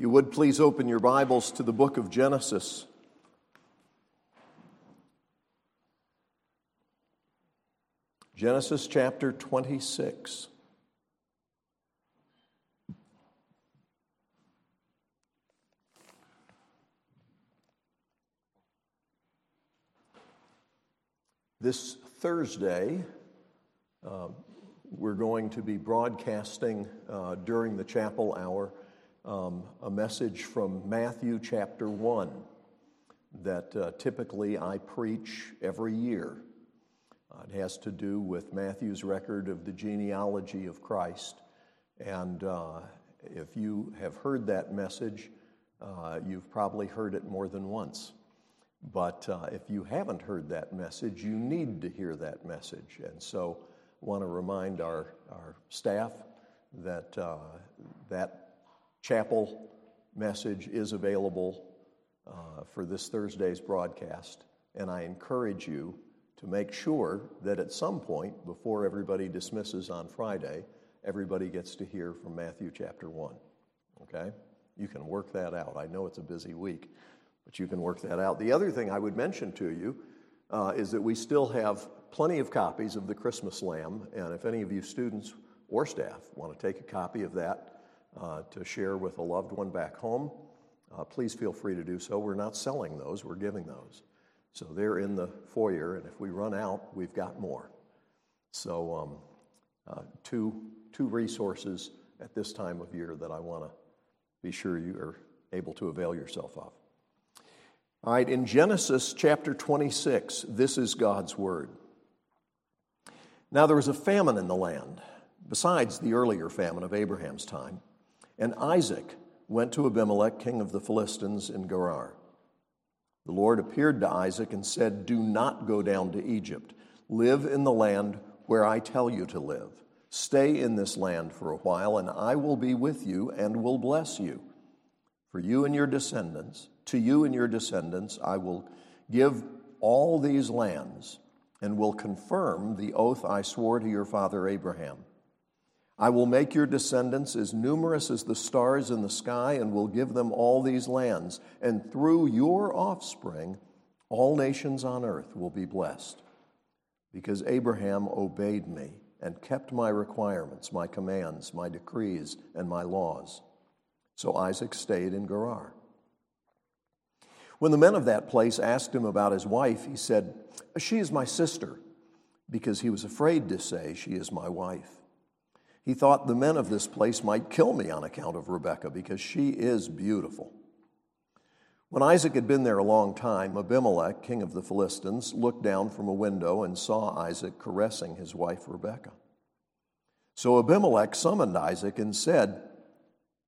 you would please open your Bibles to the book of Genesis. Genesis chapter 26. This Thursday, uh, we're going to be broadcasting uh, during the chapel hour um, a message from Matthew chapter 1 that uh, typically I preach every year. Uh, it has to do with Matthew's record of the genealogy of Christ. And uh, if you have heard that message, uh, you've probably heard it more than once. But uh, if you haven't heard that message, you need to hear that message. And so I want to remind our, our staff that uh, that chapel message is available uh, for this Thursday's broadcast, and I encourage you to make sure that at some point before everybody dismisses on Friday, everybody gets to hear from Matthew chapter 1. Okay? You can work that out. I know it's a busy week, but you can work that out. The other thing I would mention to you uh, is that we still have plenty of copies of the Christmas Lamb, and if any of you students or staff want to take a copy of that, uh, to share with a loved one back home, uh, please feel free to do so. We're not selling those, we're giving those. So they're in the foyer, and if we run out, we've got more. So, um, uh, two, two resources at this time of year that I want to be sure you are able to avail yourself of. All right, in Genesis chapter 26, this is God's word. Now there was a famine in the land, besides the earlier famine of Abraham's time. And Isaac went to Abimelech, king of the Philistines, in Gerar. The Lord appeared to Isaac and said, Do not go down to Egypt. Live in the land where I tell you to live. Stay in this land for a while, and I will be with you and will bless you. For you and your descendants, to you and your descendants, I will give all these lands and will confirm the oath I swore to your father Abraham. I will make your descendants as numerous as the stars in the sky and will give them all these lands. And through your offspring, all nations on earth will be blessed. Because Abraham obeyed me and kept my requirements, my commands, my decrees, and my laws. So Isaac stayed in Gerar. When the men of that place asked him about his wife, he said, She is my sister, because he was afraid to say, She is my wife. He thought the men of this place might kill me on account of Rebekah because she is beautiful. When Isaac had been there a long time, Abimelech, king of the Philistines, looked down from a window and saw Isaac caressing his wife Rebekah. So Abimelech summoned Isaac and said,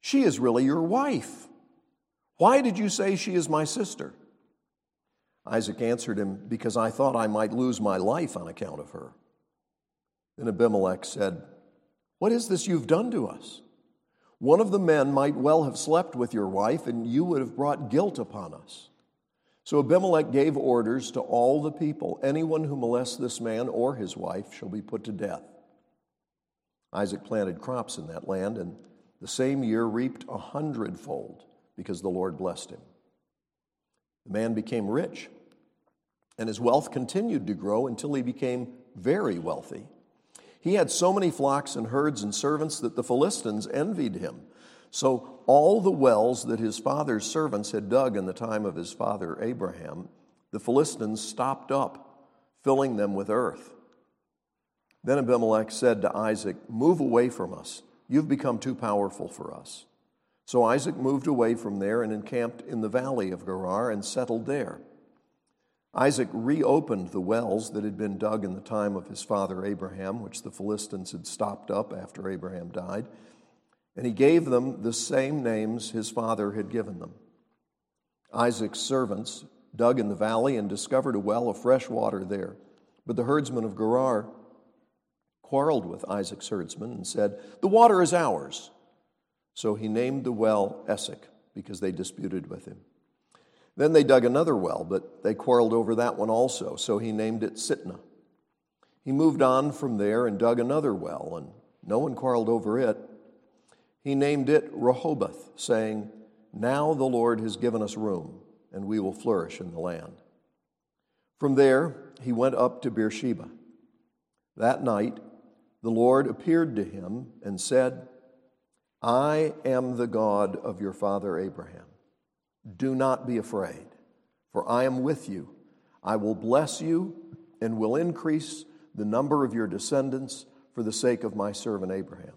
She is really your wife. Why did you say she is my sister? Isaac answered him, Because I thought I might lose my life on account of her. Then Abimelech said, what is this you've done to us? One of the men might well have slept with your wife, and you would have brought guilt upon us. So Abimelech gave orders to all the people anyone who molests this man or his wife shall be put to death. Isaac planted crops in that land, and the same year reaped a hundredfold because the Lord blessed him. The man became rich, and his wealth continued to grow until he became very wealthy. He had so many flocks and herds and servants that the Philistines envied him. So all the wells that his father's servants had dug in the time of his father Abraham, the Philistines stopped up, filling them with earth. Then Abimelech said to Isaac, Move away from us. You've become too powerful for us. So Isaac moved away from there and encamped in the valley of Gerar and settled there. Isaac reopened the wells that had been dug in the time of his father Abraham, which the Philistines had stopped up after Abraham died, and he gave them the same names his father had given them. Isaac's servants dug in the valley and discovered a well of fresh water there. But the herdsmen of Gerar quarreled with Isaac's herdsmen and said, The water is ours. So he named the well Esek because they disputed with him. Then they dug another well, but they quarreled over that one also, so he named it Sitnah. He moved on from there and dug another well, and no one quarreled over it. He named it Rehoboth, saying, Now the Lord has given us room, and we will flourish in the land. From there, he went up to Beersheba. That night, the Lord appeared to him and said, I am the God of your father Abraham. Do not be afraid, for I am with you. I will bless you and will increase the number of your descendants for the sake of my servant Abraham.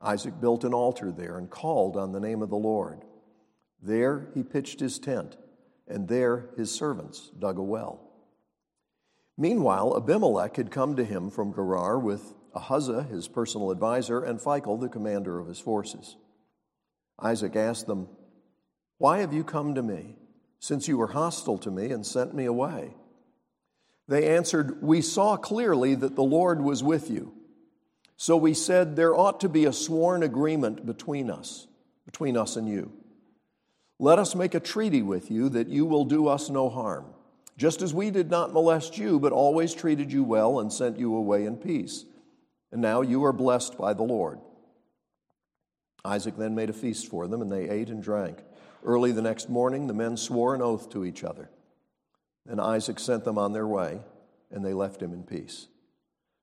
Isaac built an altar there and called on the name of the Lord. There he pitched his tent, and there his servants dug a well. Meanwhile, Abimelech had come to him from Gerar with Ahuzzath, his personal advisor, and Phicol, the commander of his forces. Isaac asked them, Why have you come to me, since you were hostile to me and sent me away? They answered, We saw clearly that the Lord was with you. So we said, There ought to be a sworn agreement between us, between us and you. Let us make a treaty with you that you will do us no harm, just as we did not molest you, but always treated you well and sent you away in peace. And now you are blessed by the Lord. Isaac then made a feast for them, and they ate and drank. Early the next morning, the men swore an oath to each other. Then Isaac sent them on their way, and they left him in peace.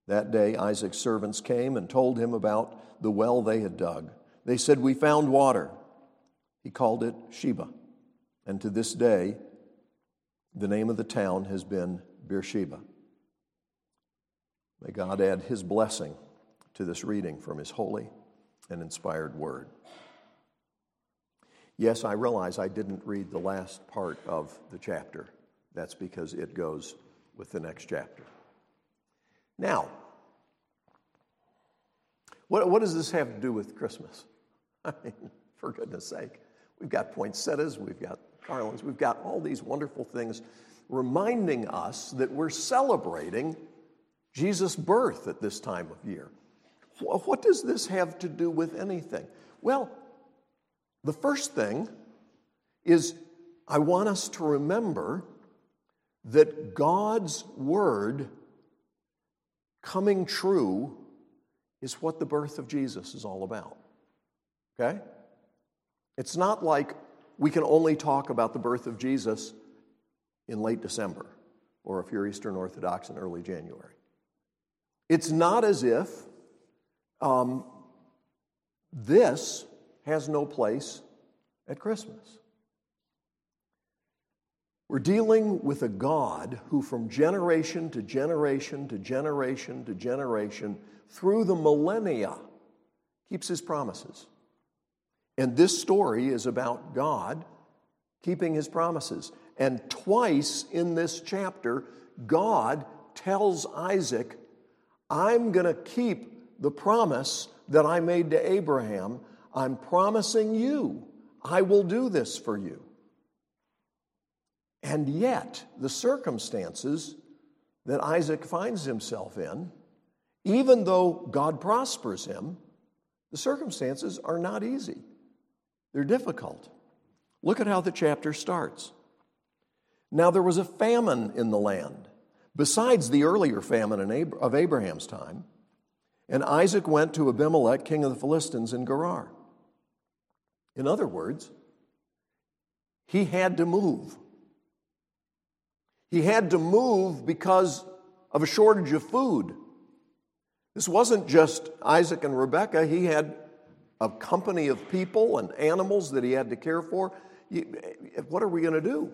That day, Isaac's servants came and told him about the well they had dug. They said, We found water. He called it Sheba. And to this day, the name of the town has been Beersheba. May God add his blessing to this reading from his holy and inspired word. Yes, I realize I didn't read the last part of the chapter. That's because it goes with the next chapter. Now, what, what does this have to do with Christmas? I mean, for goodness sake, we've got poinsettias, we've got garlands, we've got all these wonderful things reminding us that we're celebrating Jesus' birth at this time of year. What does this have to do with anything? Well, the first thing is I want us to remember that God's word coming true is what the birth of Jesus is all about. Okay? It's not like we can only talk about the birth of Jesus in late December, or if you're Eastern Orthodox in early January. It's not as if um, this has no place at Christmas. We're dealing with a God who, from generation to generation to generation to generation, through the millennia, keeps his promises. And this story is about God keeping his promises. And twice in this chapter, God tells Isaac I'm going to keep the promise that I made to Abraham. I'm promising you, I will do this for you. And yet, the circumstances that Isaac finds himself in, even though God prospers him, the circumstances are not easy. They're difficult. Look at how the chapter starts. Now there was a famine in the land besides the earlier famine of Abraham's time. And Isaac went to Abimelech, king of the Philistines, in Gerar. In other words, he had to move. He had to move because of a shortage of food. This wasn't just Isaac and Rebekah, he had a company of people and animals that he had to care for. What are we going to do?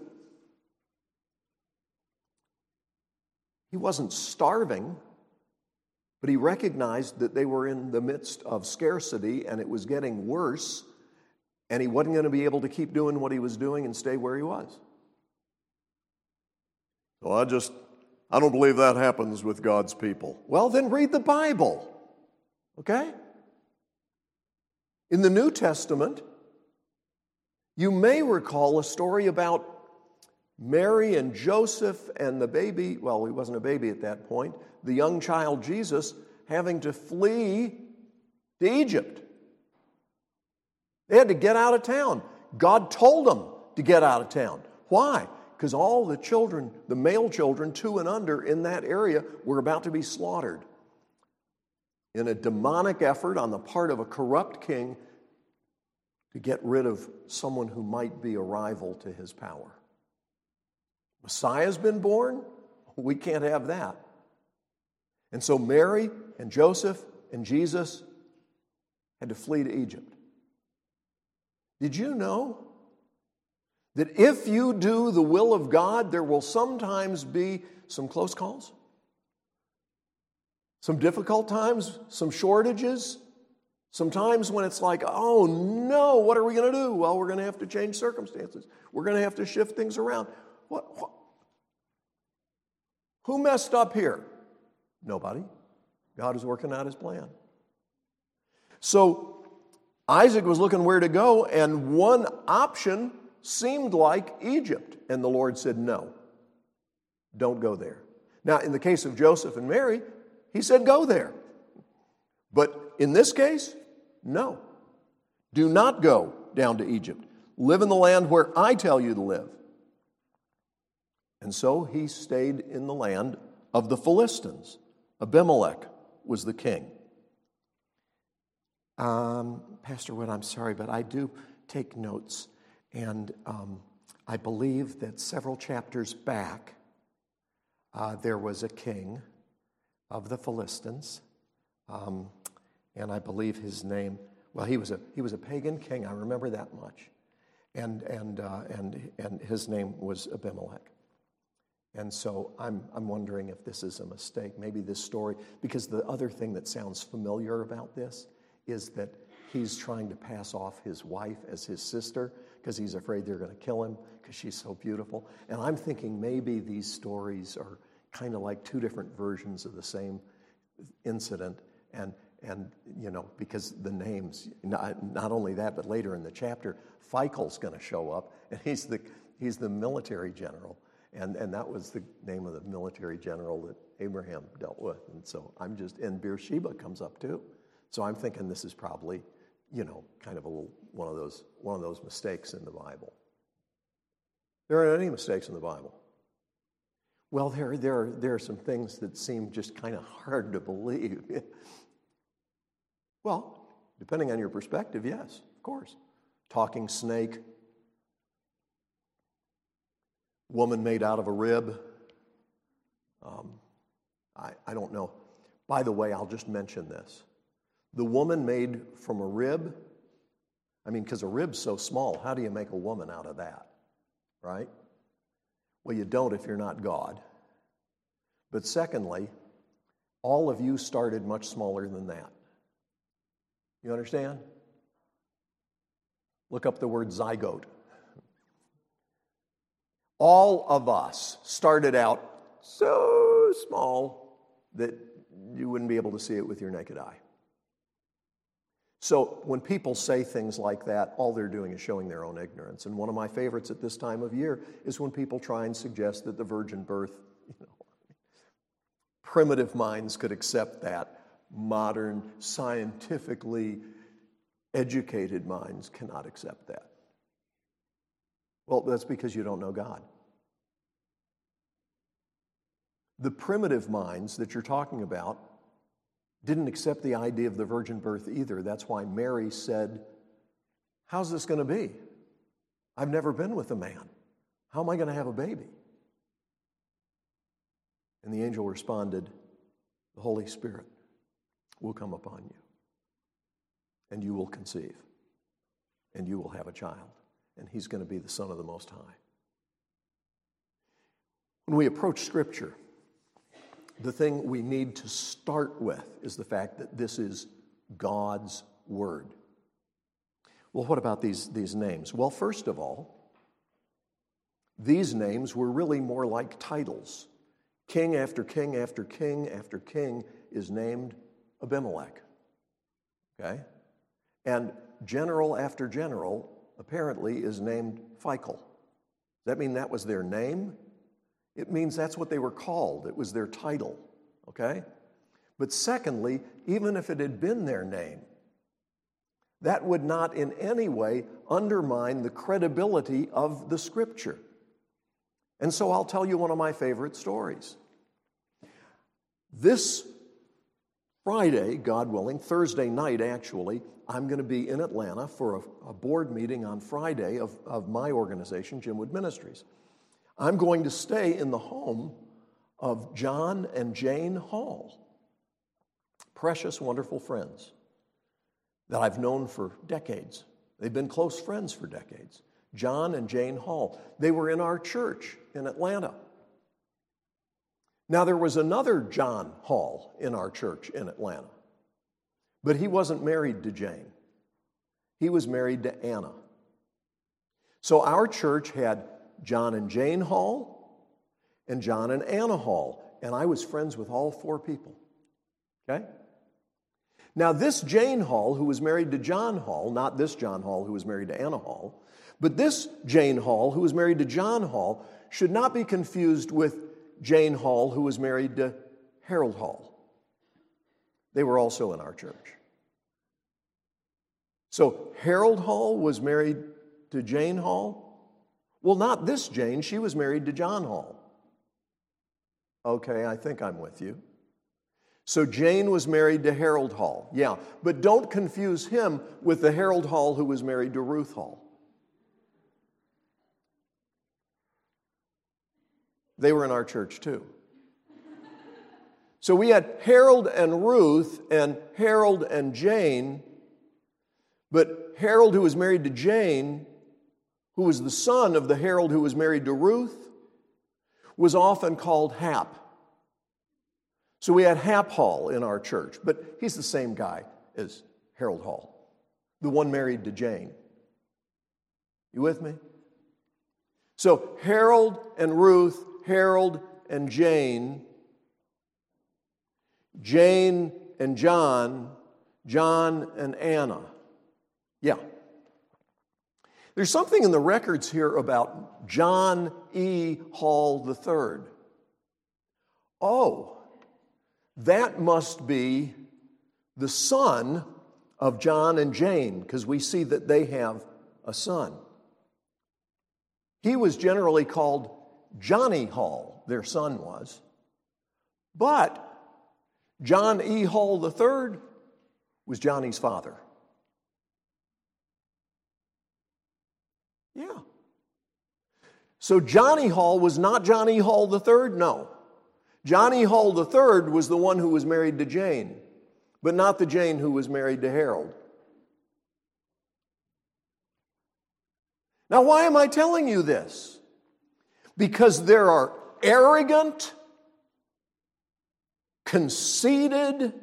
He wasn't starving, but he recognized that they were in the midst of scarcity and it was getting worse, and he wasn't going to be able to keep doing what he was doing and stay where he was. Well, I just, I don't believe that happens with God's people. Well, then read the Bible, okay? In the New Testament, you may recall a story about Mary and Joseph and the baby, well, he wasn't a baby at that point, the young child Jesus having to flee to Egypt. They had to get out of town. God told them to get out of town. Why? Because all the children, the male children, two and under in that area, were about to be slaughtered. In a demonic effort on the part of a corrupt king to get rid of someone who might be a rival to his power. Messiah's been born. We can't have that. And so Mary and Joseph and Jesus had to flee to Egypt. Did you know that if you do the will of God, there will sometimes be some close calls? Some difficult times, some shortages, some times when it's like, oh no, what are we going to do? Well, we're going to have to change circumstances. We're going to have to shift things around. What, what? Who messed up here? Nobody. God is working out his plan. So Isaac was looking where to go, and one option seemed like Egypt. And the Lord said, No, don't go there. Now, in the case of Joseph and Mary, he said, Go there. But in this case, no. Do not go down to Egypt. Live in the land where I tell you to live. And so he stayed in the land of the Philistines. Abimelech was the king. Um, Pastor Wood, I'm sorry, but I do take notes. And um, I believe that several chapters back, uh, there was a king of the Philistines. Um, and I believe his name, well, he was a, he was a pagan king, I remember that much. And, and, uh, and, and his name was Abimelech. And so I'm, I'm wondering if this is a mistake, maybe this story, because the other thing that sounds familiar about this is that he's trying to pass off his wife as his sister because he's afraid they're going to kill him because she's so beautiful. And I'm thinking maybe these stories are kind of like two different versions of the same incident. And, and you know, because the names, not, not only that, but later in the chapter, Phicol's going to show up, and he's the, he's the military general. And, and that was the name of the military general that Abraham dealt with. And so I'm just, and Beersheba comes up too. So I'm thinking this is probably, you know, kind of a little, one of those, one of those mistakes in the Bible. There aren't any mistakes in the Bible. Well, there, there, are, there are some things that seem just kind of hard to believe. well, depending on your perspective, yes, of course. Talking snake, woman made out of a rib. Um, I, I don't know. By the way, I'll just mention this. The woman made from a rib, I mean, because a rib's so small, how do you make a woman out of that? Right? Well, you don't if you're not God. But secondly, all of you started much smaller than that. You understand? Look up the word zygote. All of us started out so small that you wouldn't be able to see it with your naked eye. So when people say things like that, all they're doing is showing their own ignorance. And one of my favorites at this time of year is when people try and suggest that the virgin birth, you know, primitive minds could accept that. Modern, scientifically educated minds cannot accept that. Well, that's because you don't know God. The primitive minds that you're talking about didn't accept the idea of the virgin birth either. That's why Mary said, How's this going to be? I've never been with a man. How am I going to have a baby? And the angel responded, The Holy Spirit will come upon you, and you will conceive, and you will have a child, and he's going to be the Son of the Most High. When we approach Scripture, the thing we need to start with is the fact that this is God's Word. Well, what about these, these names? Well, first of all, these names were really more like titles. King after king after king after king is named Abimelech. Okay? And general after general apparently is named Phicol. Does that mean that was their name? It means that's what they were called, it was their title, okay? But secondly, even if it had been their name, that would not in any way undermine the credibility of the scripture. And so I'll tell you one of my favorite stories. This Friday, God willing, Thursday night actually, I'm going to be in Atlanta for a, a board meeting on Friday of, of my organization, Jim Wood Ministries. I'm going to stay in the home of John and Jane Hall, precious, wonderful friends that I've known for decades. They've been close friends for decades. John and Jane Hall. They were in our church in Atlanta. Now, there was another John Hall in our church in Atlanta, but he wasn't married to Jane. He was married to Anna. So our church had John and Jane Hall and John and Anna Hall, and I was friends with all four people. Okay? Now, this Jane Hall, who was married to John Hall, not this John Hall who was married to Anna Hall, but this Jane Hall, who was married to John Hall, should not be confused with Jane Hall, who was married to Harold Hall. They were also in our church. So Harold Hall was married to Jane Hall? Well, not this Jane. She was married to John Hall. Okay, I think I'm with you. So Jane was married to Harold Hall. Yeah, but don't confuse him with the Harold Hall who was married to Ruth Hall. They were in our church too. So we had Harold and Ruth and Harold and Jane, but Harold, who was married to Jane, who was the son of the Harold who was married to Ruth, was often called Hap. So we had Hap Hall in our church, but he's the same guy as Harold Hall, the one married to Jane. You with me? So Harold and Ruth Harold and Jane, Jane and John, John and Anna. Yeah. There's something in the records here about John E. Hall III. Oh, that must be the son of John and Jane, because we see that they have a son. He was generally called Johnny Hall, their son was. But John E. Hall III was Johnny's father. Yeah. So Johnny Hall was not Johnny Hall III? No. Johnny Hall III was the one who was married to Jane, but not the Jane who was married to Harold. Now, why am I telling you this? because there are arrogant, conceited,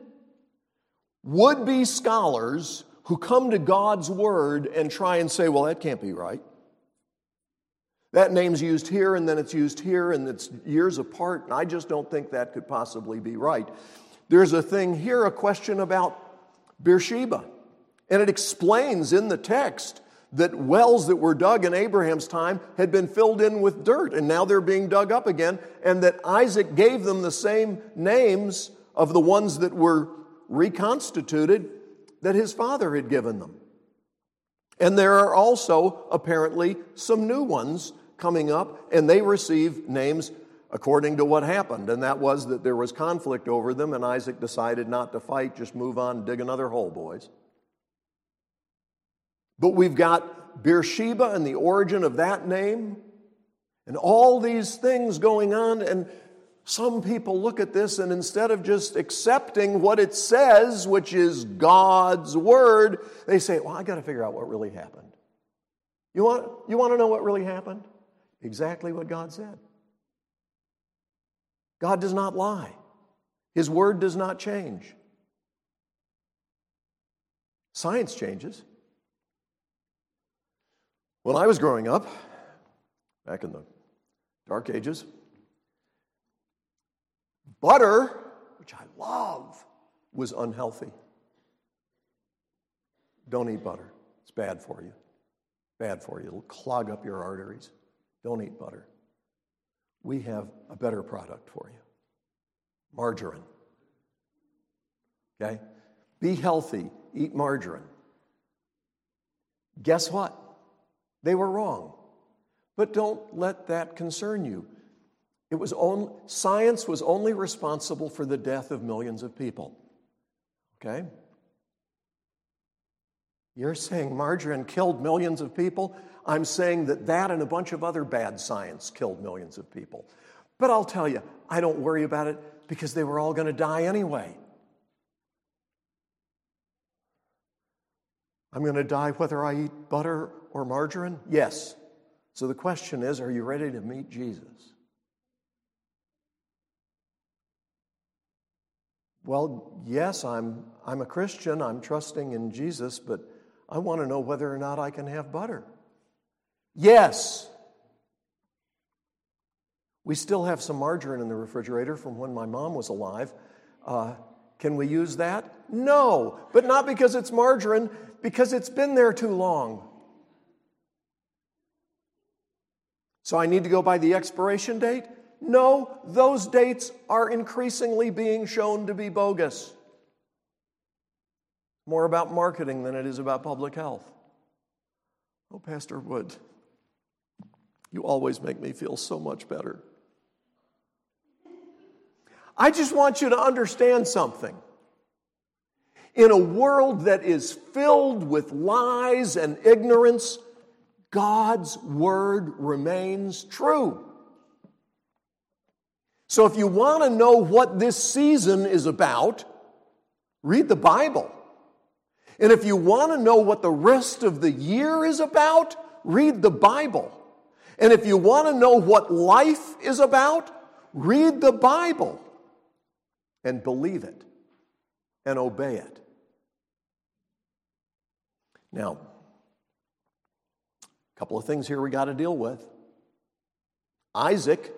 would be scholars who come to God's Word and try and say, well, that can't be right. That name's used here and then it's used here and it's years apart, and I just don't think that could possibly be right. There's a thing here, a question about Beersheba, and it explains in the text that wells that were dug in Abraham's time had been filled in with dirt and now they're being dug up again, and that Isaac gave them the same names of the ones that were reconstituted that his father had given them. And there are also apparently some new ones coming up, and they receive names according to what happened. And that was that there was conflict over them, and Isaac decided not to fight, just move on, dig another hole, boys. But we've got Beersheba and the origin of that name, and all these things going on. And some people look at this and instead of just accepting what it says, which is God's word, they say, Well, I got to figure out what really happened. You want, you want to know what really happened? Exactly what God said. God does not lie, His word does not change. Science changes. When I was growing up, back in the dark ages, butter, which I love, was unhealthy. Don't eat butter. It's bad for you. Bad for you. It'll clog up your arteries. Don't eat butter. We have a better product for you margarine. Okay? Be healthy. Eat margarine. Guess what? They were wrong. But don't let that concern you. It was only, science was only responsible for the death of millions of people. Okay? You're saying margarine killed millions of people? I'm saying that that and a bunch of other bad science killed millions of people. But I'll tell you, I don't worry about it because they were all going to die anyway. I'm going to die whether I eat butter or margarine? Yes. So the question is are you ready to meet Jesus? Well, yes, I'm, I'm a Christian. I'm trusting in Jesus, but I want to know whether or not I can have butter. Yes. We still have some margarine in the refrigerator from when my mom was alive. Uh, can we use that? No, but not because it's margarine, because it's been there too long. So I need to go by the expiration date? No, those dates are increasingly being shown to be bogus. More about marketing than it is about public health. Oh, Pastor Wood, you always make me feel so much better. I just want you to understand something. In a world that is filled with lies and ignorance, God's word remains true. So if you want to know what this season is about, read the Bible. And if you want to know what the rest of the year is about, read the Bible. And if you want to know what life is about, read the Bible and believe it and obey it. Now, a couple of things here we got to deal with. Isaac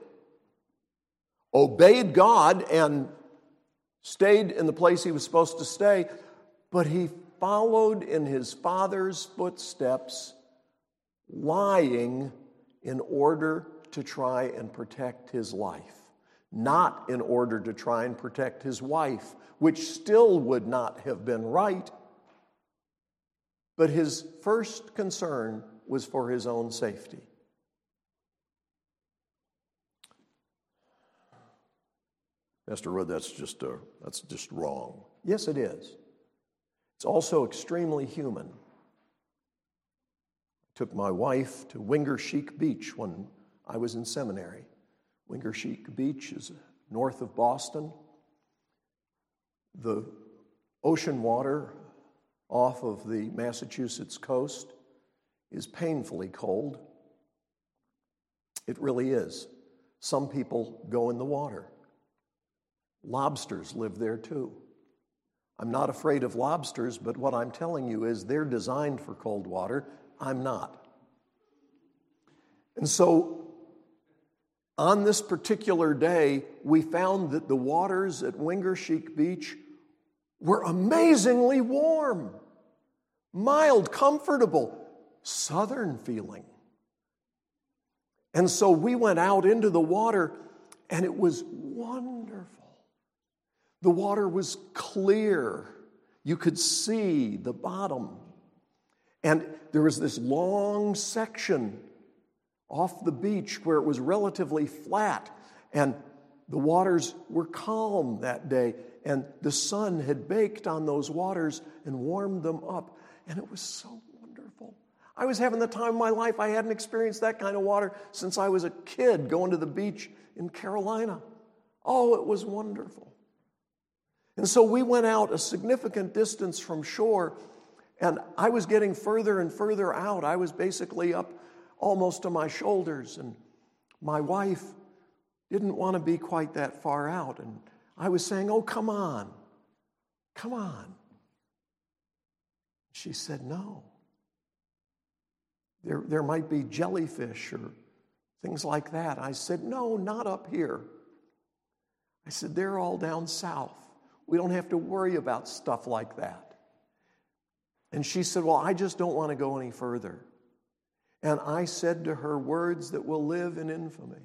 obeyed God and stayed in the place he was supposed to stay, but he followed in his father's footsteps, lying in order to try and protect his life, not in order to try and protect his wife, which still would not have been right. But his first concern was for his own safety. Mr. Wood, that's just, a, that's just wrong. Yes, it is. It's also extremely human. I took my wife to Wingaersheek Beach when I was in seminary. Wingaersheek Beach is north of Boston. The ocean water off of the Massachusetts coast is painfully cold. It really is. Some people go in the water. Lobsters live there too. I'm not afraid of lobsters, but what I'm telling you is they're designed for cold water. I'm not. And so, on this particular day, we found that the waters at Wingaersheek Beach were amazingly warm, mild, comfortable, southern feeling. And so we went out into the water, and it was wonderful. The water was clear. You could see the bottom. And there was this long section off the beach where it was relatively flat. And the waters were calm that day. And the sun had baked on those waters and warmed them up. And it was so wonderful. I was having the time of my life. I hadn't experienced that kind of water since I was a kid going to the beach in Carolina. Oh, it was wonderful. And so we went out a significant distance from shore, and I was getting further and further out. I was basically up almost to my shoulders, and my wife didn't want to be quite that far out. And I was saying, Oh, come on, come on. She said, No. There, there might be jellyfish or things like that. I said, No, not up here. I said, They're all down south. We don't have to worry about stuff like that. And she said, Well, I just don't want to go any further. And I said to her words that will live in infamy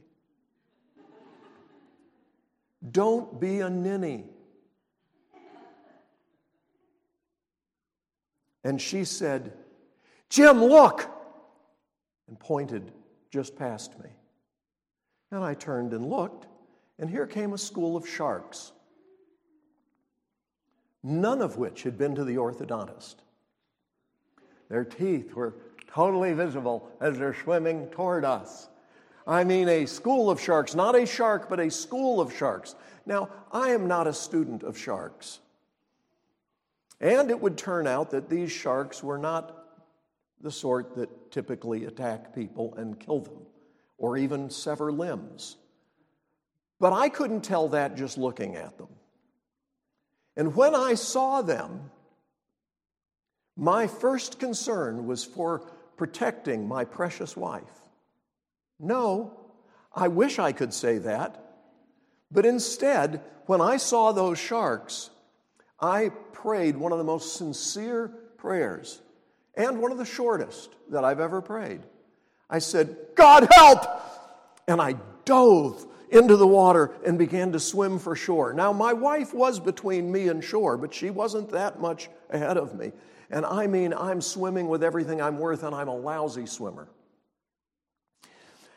Don't be a ninny. And she said, Jim, look! And pointed just past me. And I turned and looked, and here came a school of sharks none of which had been to the orthodontist. their teeth were totally visible as they're swimming toward us. I mean, a school of sharks, not a shark, but a school of sharks. Now, I am not a student of sharks. And it would turn out that these sharks were not the sort that typically attack people and kill them, or even sever limbs. But I couldn't tell that just looking at them. And when I saw them, my first concern was for protecting my precious wife. No, I wish I could say that. But instead, when I saw those sharks, I prayed one of the most sincere prayers and one of the shortest that I've ever prayed. I said, God help! And I dove into the water and began to swim for shore. Now, my wife was between me and shore, but she wasn't that much ahead of me. And I mean, I'm swimming with everything I'm worth, and I'm a lousy swimmer.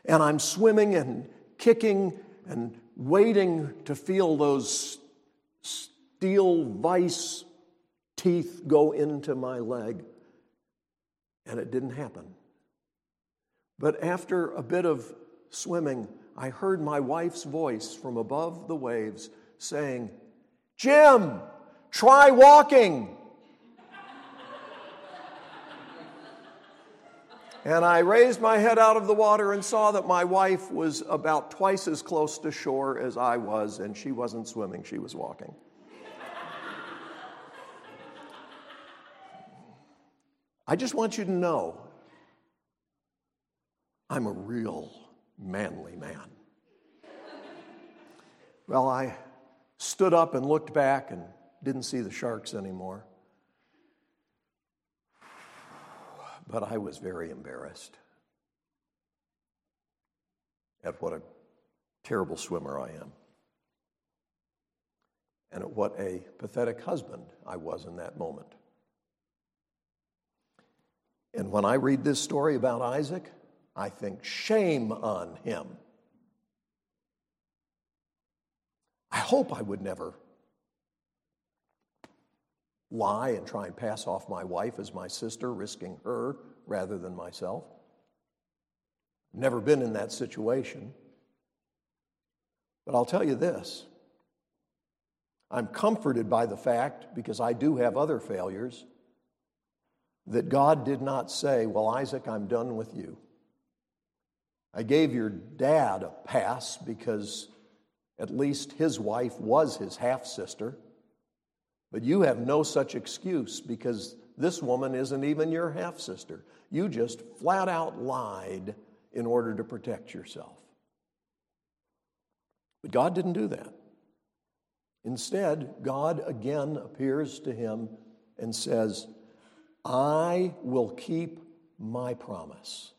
And I'm swimming and kicking and waiting to feel those steel vice teeth go into my leg. And it didn't happen. But after a bit of swimming, I heard my wife's voice from above the waves saying, Jim, try walking. and I raised my head out of the water and saw that my wife was about twice as close to shore as I was, and she wasn't swimming, she was walking. I just want you to know I'm a real manly man. Well, I stood up and looked back and didn't see the sharks anymore. But I was very embarrassed at what a terrible swimmer I am and at what a pathetic husband I was in that moment. And when I read this story about Isaac, I think shame on him. I hope I would never lie and try and pass off my wife as my sister, risking her rather than myself. Never been in that situation. But I'll tell you this I'm comforted by the fact, because I do have other failures, that God did not say, Well, Isaac, I'm done with you. I gave your dad a pass because at least his wife was his half sister. But you have no such excuse because this woman isn't even your half sister. You just flat out lied in order to protect yourself. But God didn't do that. Instead, God again appears to him and says, I will keep my promise.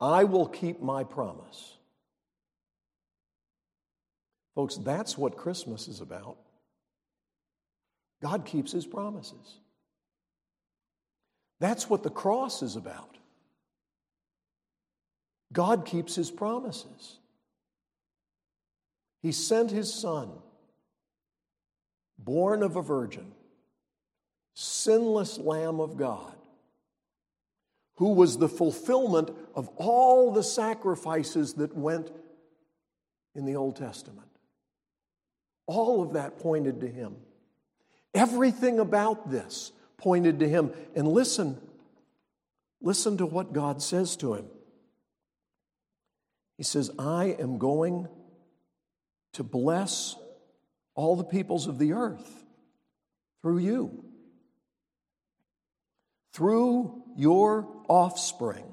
I will keep my promise. Folks, that's what Christmas is about. God keeps his promises. That's what the cross is about. God keeps his promises. He sent his son, born of a virgin, sinless Lamb of God, who was the fulfillment of all the sacrifices that went in the Old Testament. All of that pointed to him. Everything about this pointed to him. And listen, listen to what God says to him. He says, I am going to bless all the peoples of the earth through you. Through your offspring,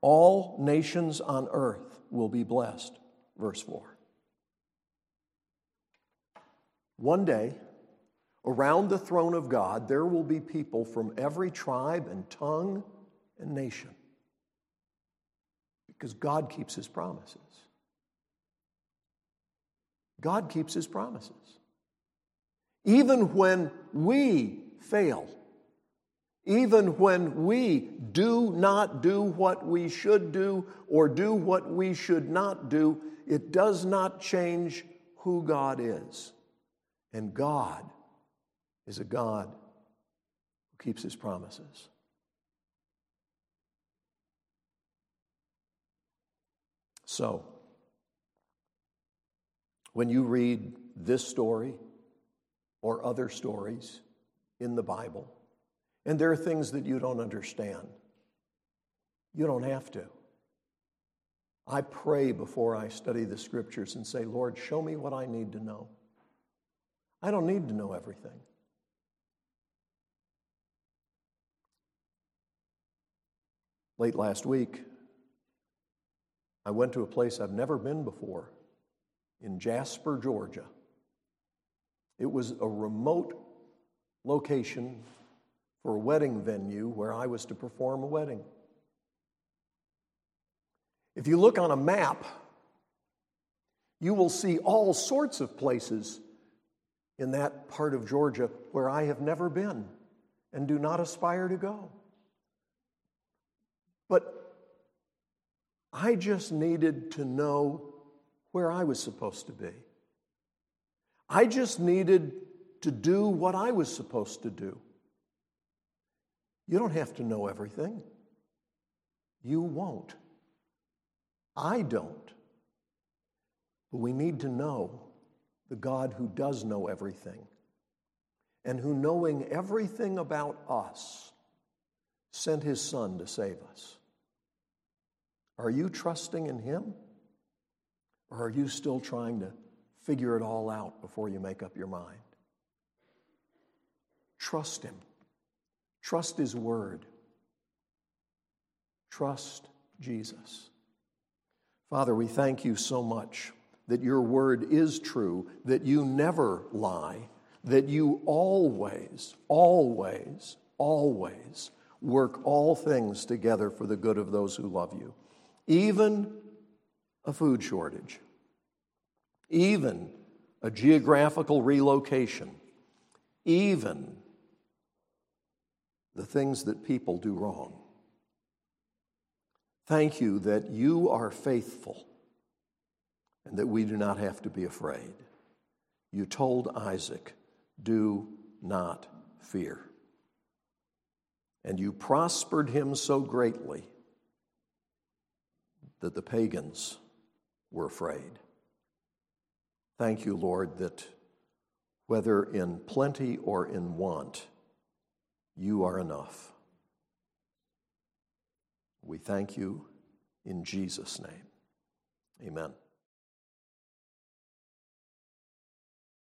all nations on earth will be blessed. Verse 4. One day, around the throne of God, there will be people from every tribe and tongue and nation. Because God keeps his promises. God keeps his promises. Even when we fail, even when we do not do what we should do or do what we should not do, it does not change who God is. And God is a God who keeps his promises. So, when you read this story or other stories in the Bible, and there are things that you don't understand, you don't have to. I pray before I study the scriptures and say, Lord, show me what I need to know. I don't need to know everything. Late last week, I went to a place I've never been before in Jasper, Georgia. It was a remote location for a wedding venue where I was to perform a wedding. If you look on a map, you will see all sorts of places in that part of Georgia where I have never been and do not aspire to go. But I just needed to know where I was supposed to be. I just needed to do what I was supposed to do. You don't have to know everything. You won't. I don't. But we need to know the God who does know everything and who, knowing everything about us, sent his Son to save us. Are you trusting in him? Or are you still trying to figure it all out before you make up your mind? Trust him. Trust his word. Trust Jesus. Father, we thank you so much that your word is true, that you never lie, that you always, always, always work all things together for the good of those who love you, even a food shortage, even a geographical relocation, even the things that people do wrong. Thank you that you are faithful and that we do not have to be afraid. You told Isaac, Do not fear. And you prospered him so greatly that the pagans were afraid. Thank you, Lord, that whether in plenty or in want, you are enough. We thank you in Jesus' name. Amen.